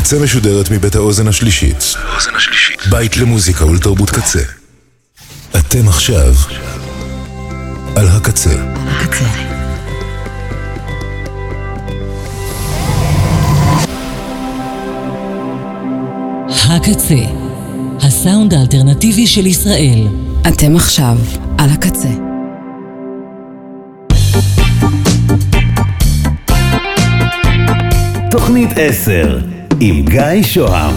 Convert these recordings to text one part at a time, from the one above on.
הקצה משודרת מבית האוזן השלישית. בית למוזיקה ולתרבות קצה. אתם עכשיו על הקצה. הקצה. הקצה, הסאונד האלטרנטיבי של ישראל. אתם עכשיו על הקצה. תוכנית 10 עם גיא שוהם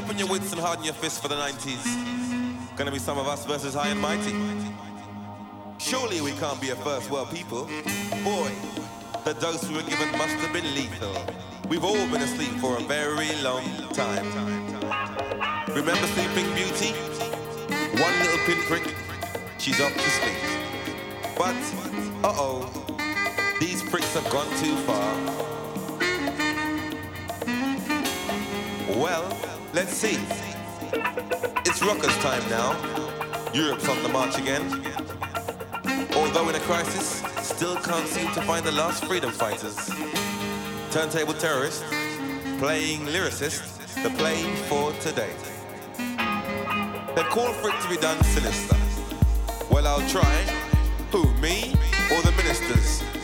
sharpen your wits and harden your fists for the 90s. Gonna be some of us versus high and mighty. Surely we can't be a first world people. Boy, the dose we were given must have been lethal. We've all been asleep for a very long time. Remember Sleeping Beauty? One little pinprick, she's off to sleep. But, uh-oh, these pricks have gone too far. Well, let's see. It's rockers time now. Europe's on the march again. Although in a crisis, still can't seem to find the last freedom fighters. Turntable terrorist, playing lyricist, the play for today. They call for it to be done sinister. Well, I'll try. Who, me or the ministers?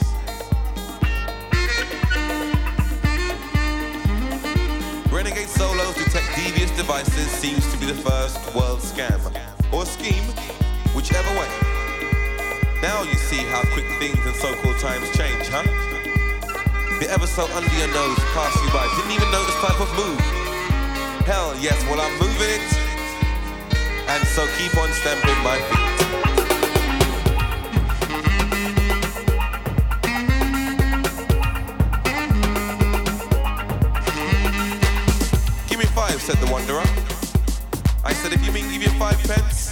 Devices seems to be the first world scam. Or scheme, whichever way. Now you see how quick things in so-called times change, huh? The ever so under your nose pass you by. Didn't even notice type of move. Hell yes, well I'm moving it. And so keep on stamping my feet. Said the wanderer. I said, if you mean give you five pence,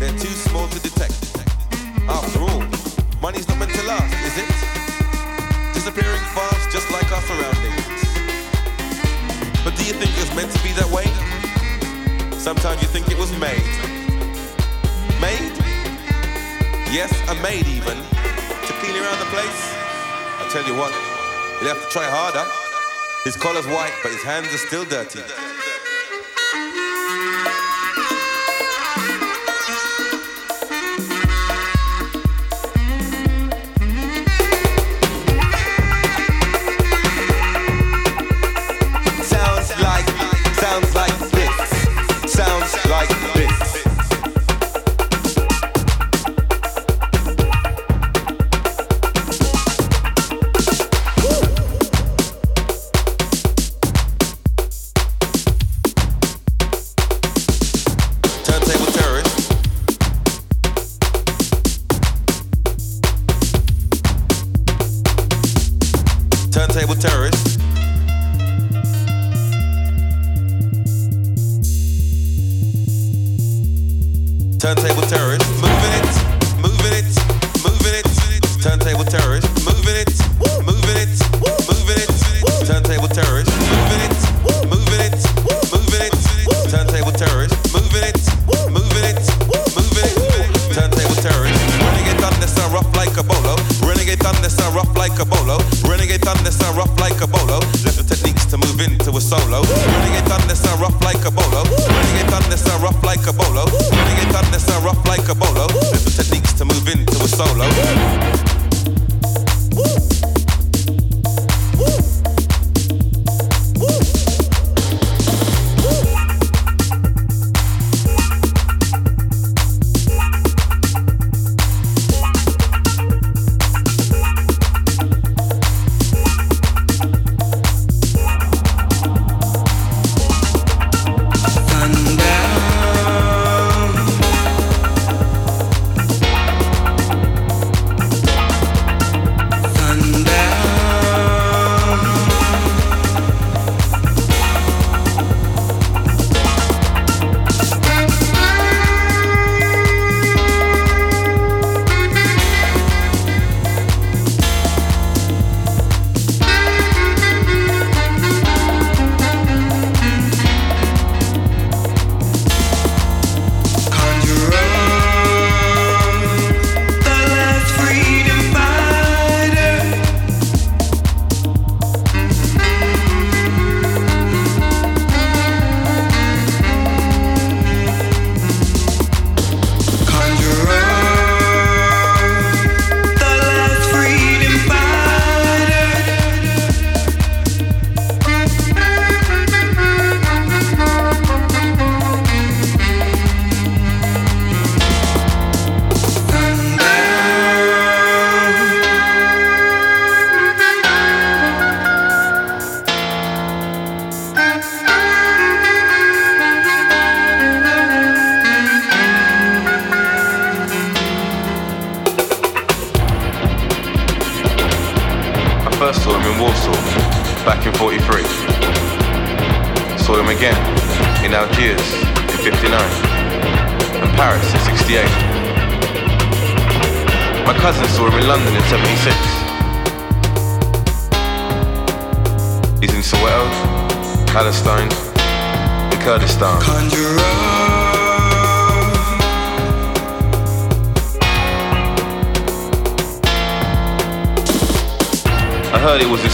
they're too small to detect. After all, money's not meant to last, is it? Disappearing fast, just like our surroundings. But do you think it was meant to be that way? Sometimes you think it was made. Made? Yes, a maid even. To clean around the place? I tell you what, you'll have to try harder. His collar's white, but his hands are still dirty. Turntable terrorist.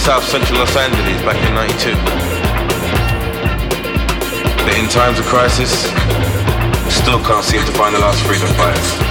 South Central Los Angeles back in 92. But in times of crisis, still can't seem to find the last freedom fighters.